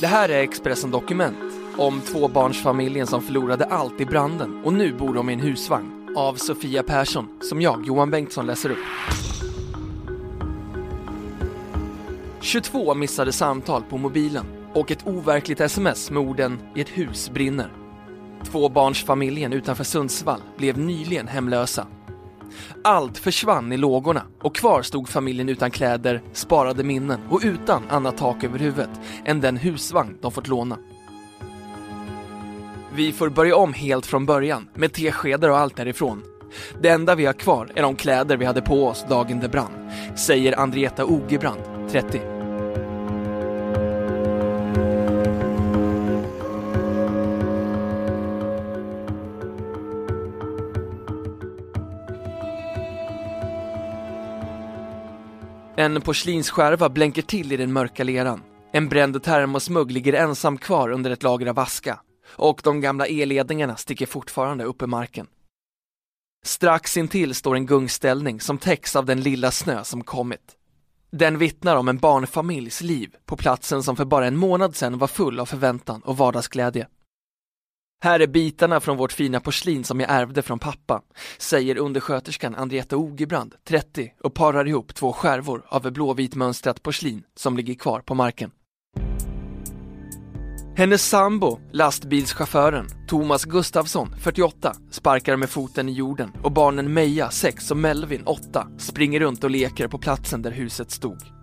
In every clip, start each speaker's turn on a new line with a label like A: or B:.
A: Det här är Expressen Dokument om tvåbarnsfamiljen som förlorade allt i branden och nu bor de i en husvagn av Sofia Persson som jag, Johan Bengtsson, läser upp. 22 missade samtal på mobilen och ett overkligt sms med orden “i ett hus brinner”. Tvåbarnsfamiljen utanför Sundsvall blev nyligen hemlösa. Allt försvann i lågorna och kvar stod familjen utan kläder, sparade minnen och utan annat tak över huvudet än den husvagn de fått låna. Vi får börja om helt från början med teskedar och allt därifrån. Det enda vi har kvar är de kläder vi hade på oss dagen det brann, säger Andrietta Ogebrand, 30. En porslinsskärva blänker till i den mörka leran. En bränd termosmugg ligger ensam kvar under ett lager av aska och de gamla elledningarna sticker fortfarande upp i marken. Strax intill står en gungställning som täcks av den lilla snö som kommit. Den vittnar om en barnfamiljs liv på platsen som för bara en månad sedan var full av förväntan och vardagsglädje. Här är bitarna från vårt fina porslin som jag ärvde från pappa, säger undersköterskan Andrietta Ogebrand, 30, och parar ihop två skärvor av blåvit mönstrat porslin som ligger kvar på marken. Hennes sambo, lastbilschauffören Thomas Gustafsson, 48, sparkar med foten i jorden och barnen Meja, 6 och Melvin, 8, springer runt och leker på platsen där huset stod.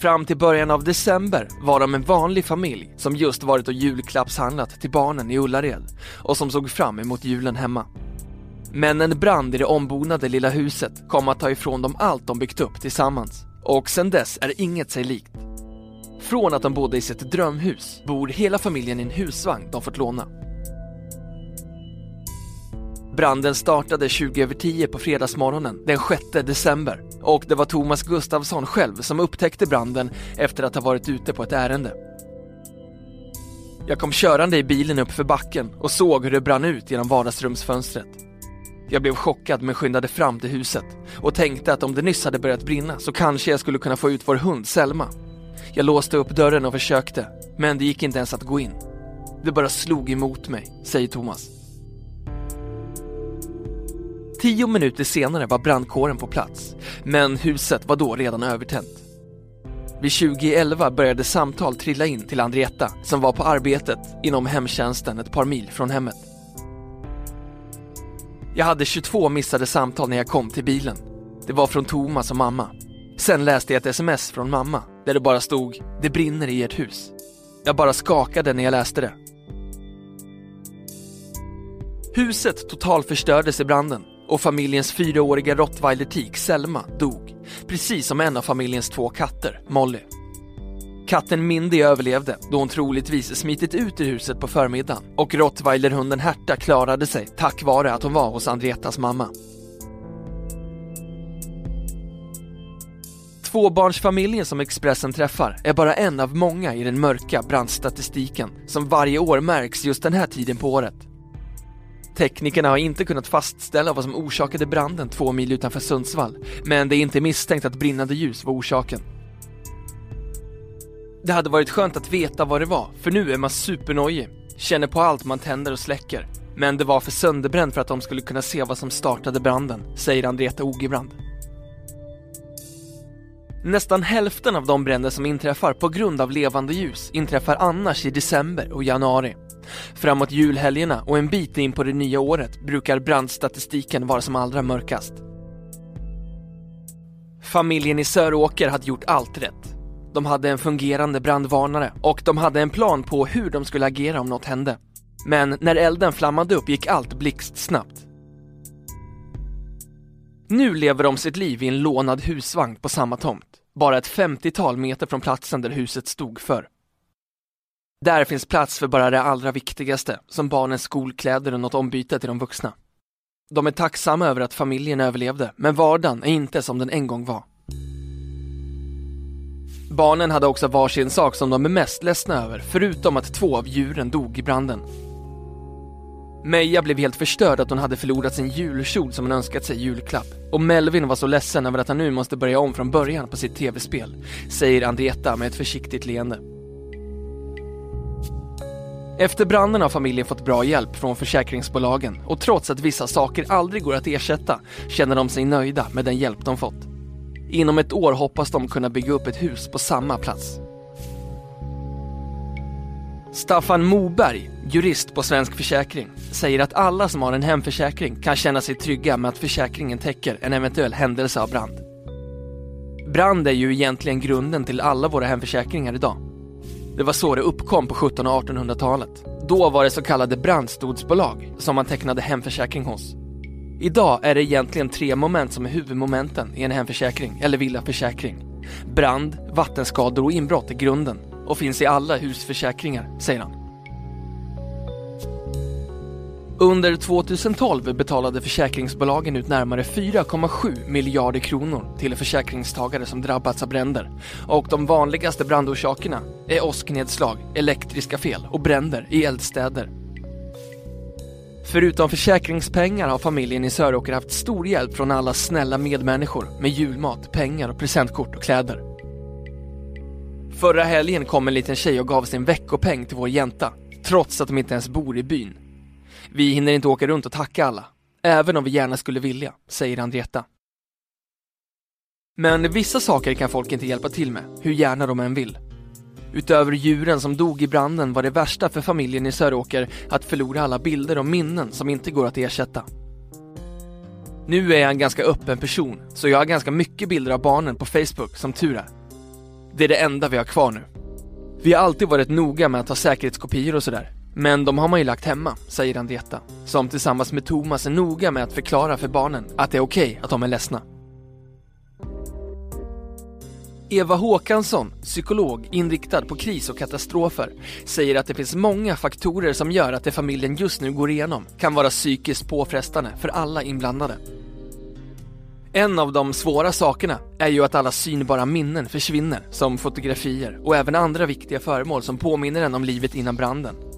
A: Fram till början av december var de en vanlig familj som just varit och julklappshandlat till barnen i Ullared och som såg fram emot julen hemma. Men en brand i det ombonade lilla huset kom att ta ifrån dem allt de byggt upp tillsammans och sen dess är inget sig likt. Från att de bodde i sitt drömhus bor hela familjen i en husvagn de fått låna. Branden startade 20 över 10 på fredagsmorgonen den 6 december och det var Thomas Gustafsson själv som upptäckte branden efter att ha varit ute på ett ärende. Jag kom körande i bilen upp för backen och såg hur det brann ut genom vardagsrumsfönstret. Jag blev chockad men skyndade fram till huset och tänkte att om det nyss hade börjat brinna så kanske jag skulle kunna få ut vår hund Selma. Jag låste upp dörren och försökte, men det gick inte ens att gå in. Det bara slog emot mig, säger Thomas. Tio minuter senare var brandkåren på plats, men huset var då redan övertänt. Vid 2011 började samtal trilla in till Andrietta som var på arbetet inom hemtjänsten ett par mil från hemmet. Jag hade 22 missade samtal när jag kom till bilen. Det var från Thomas och mamma. Sen läste jag ett sms från mamma där det bara stod “Det brinner i ert hus”. Jag bara skakade när jag läste det. Huset totalförstördes i branden och familjens fyraåriga rottweiler-tik Selma dog, precis som en av familjens två katter, Molly. Katten Mindy överlevde då hon troligtvis smitit ut ur huset på förmiddagen och rottweilerhunden Herta klarade sig tack vare att hon var hos Andretas mamma. Tvåbarnsfamiljen som Expressen träffar är bara en av många i den mörka brandstatistiken som varje år märks just den här tiden på året. Teknikerna har inte kunnat fastställa vad som orsakade branden två mil utanför Sundsvall, men det är inte misstänkt att brinnande ljus var orsaken. Det hade varit skönt att veta vad det var, för nu är man supernojig, känner på allt man tänder och släcker. Men det var för sönderbränd för att de skulle kunna se vad som startade branden, säger Andreta Ogebrand. Nästan hälften av de bränder som inträffar på grund av levande ljus inträffar annars i december och januari. Framåt julhelgerna och en bit in på det nya året brukar brandstatistiken vara som allra mörkast. Familjen i Söråker hade gjort allt rätt. De hade en fungerande brandvarnare och de hade en plan på hur de skulle agera om något hände. Men när elden flammade upp gick allt blixtsnabbt. Nu lever de sitt liv i en lånad husvagn på samma tomt. bara ett 50-tal meter från platsen där huset stod för. Där finns plats för bara det allra viktigaste, som barnens skolkläder och något ombyte till de vuxna. De är tacksamma över att familjen överlevde, men vardagen är inte som den en gång var. Barnen hade också varsin sak som de är mest ledsna över, förutom att två av djuren dog i branden. Meja blev helt förstörd att hon hade förlorat sin julkjol som hon önskat sig i julklapp. Och Melvin var så ledsen över att han nu måste börja om från början på sitt tv-spel, säger Andrietta med ett försiktigt leende. Efter branden har familjen fått bra hjälp från försäkringsbolagen och trots att vissa saker aldrig går att ersätta känner de sig nöjda med den hjälp de fått. Inom ett år hoppas de kunna bygga upp ett hus på samma plats. Staffan Moberg, jurist på Svensk Försäkring, säger att alla som har en hemförsäkring kan känna sig trygga med att försäkringen täcker en eventuell händelse av brand. Brand är ju egentligen grunden till alla våra hemförsäkringar idag. Det var så det uppkom på 1700 och 1800-talet. Då var det så kallade brandstodsbolag som man tecknade hemförsäkring hos. Idag är det egentligen tre moment som är huvudmomenten i en hemförsäkring eller villaförsäkring. Brand, vattenskador och inbrott är grunden och finns i alla husförsäkringar, säger han. Under 2012 betalade försäkringsbolagen ut närmare 4,7 miljarder kronor till försäkringstagare som drabbats av bränder. Och de vanligaste brandorsakerna är åsknedslag, elektriska fel och bränder i eldstäder. Förutom försäkringspengar har familjen i Söråker haft stor hjälp från alla snälla medmänniskor med julmat, pengar och presentkort och kläder. Förra helgen kom en liten tjej och gav sin veckopeng till vår jänta, trots att de inte ens bor i byn. Vi hinner inte åka runt och tacka alla, även om vi gärna skulle vilja, säger Andrietta. Men vissa saker kan folk inte hjälpa till med, hur gärna de än vill. Utöver djuren som dog i branden var det värsta för familjen i Söråker att förlora alla bilder och minnen som inte går att ersätta. Nu är jag en ganska öppen person, så jag har ganska mycket bilder av barnen på Facebook, som tur är. Det är det enda vi har kvar nu. Vi har alltid varit noga med att ta säkerhetskopior och sådär. Men de har man ju lagt hemma, säger Andrietta, som tillsammans med Thomas är noga med att förklara för barnen att det är okej okay att de är ledsna. Eva Håkansson, psykolog inriktad på kris och katastrofer, säger att det finns många faktorer som gör att det familjen just nu går igenom kan vara psykiskt påfrestande för alla inblandade. En av de svåra sakerna är ju att alla synbara minnen försvinner, som fotografier och även andra viktiga föremål som påminner en om livet innan branden.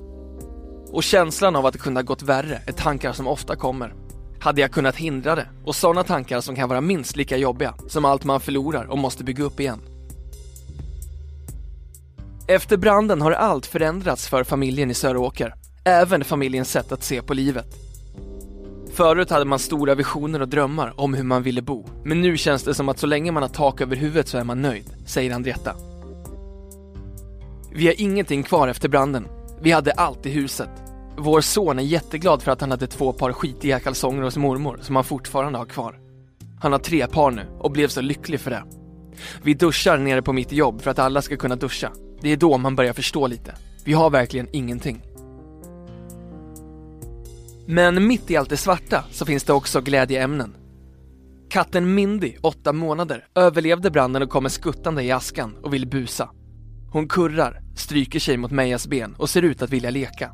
A: Och känslan av att det kunde ha gått värre är tankar som ofta kommer. Hade jag kunnat hindra det? Och sådana tankar som kan vara minst lika jobbiga som allt man förlorar och måste bygga upp igen. Efter branden har allt förändrats för familjen i Söråker. Även familjens sätt att se på livet. Förut hade man stora visioner och drömmar om hur man ville bo. Men nu känns det som att så länge man har tak över huvudet så är man nöjd, säger Andrietta. Vi har ingenting kvar efter branden. Vi hade allt i huset. Vår son är jätteglad för att han hade två par skitiga kalsonger hos mormor som han fortfarande har kvar. Han har tre par nu och blev så lycklig för det. Vi duschar nere på mitt jobb för att alla ska kunna duscha. Det är då man börjar förstå lite. Vi har verkligen ingenting. Men mitt i allt det svarta så finns det också glädjeämnen. Katten Mindy, åtta månader, överlevde branden och kommer skuttande i askan och vill busa. Hon kurrar, stryker sig mot Mejas ben och ser ut att vilja leka.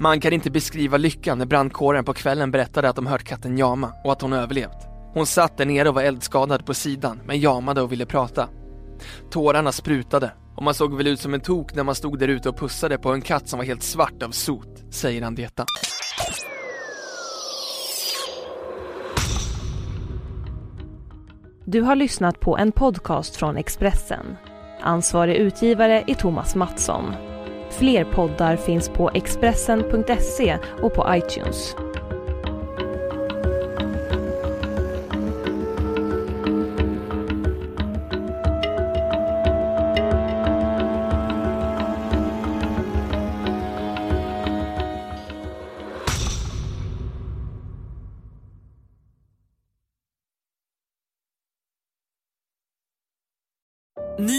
A: Man kan inte beskriva lyckan när brandkåren på kvällen berättade att de hört katten jama och att hon överlevt. Hon satt där nere och var eldskadad på sidan men jamade och ville prata. Tårarna sprutade och man såg väl ut som en tok när man stod där ute och pussade på en katt som var helt svart av sot, säger Andeta.
B: Du har lyssnat på en podcast från Expressen. Ansvarig utgivare är Thomas Mattsson. Fler poddar finns på Expressen.se och på iTunes.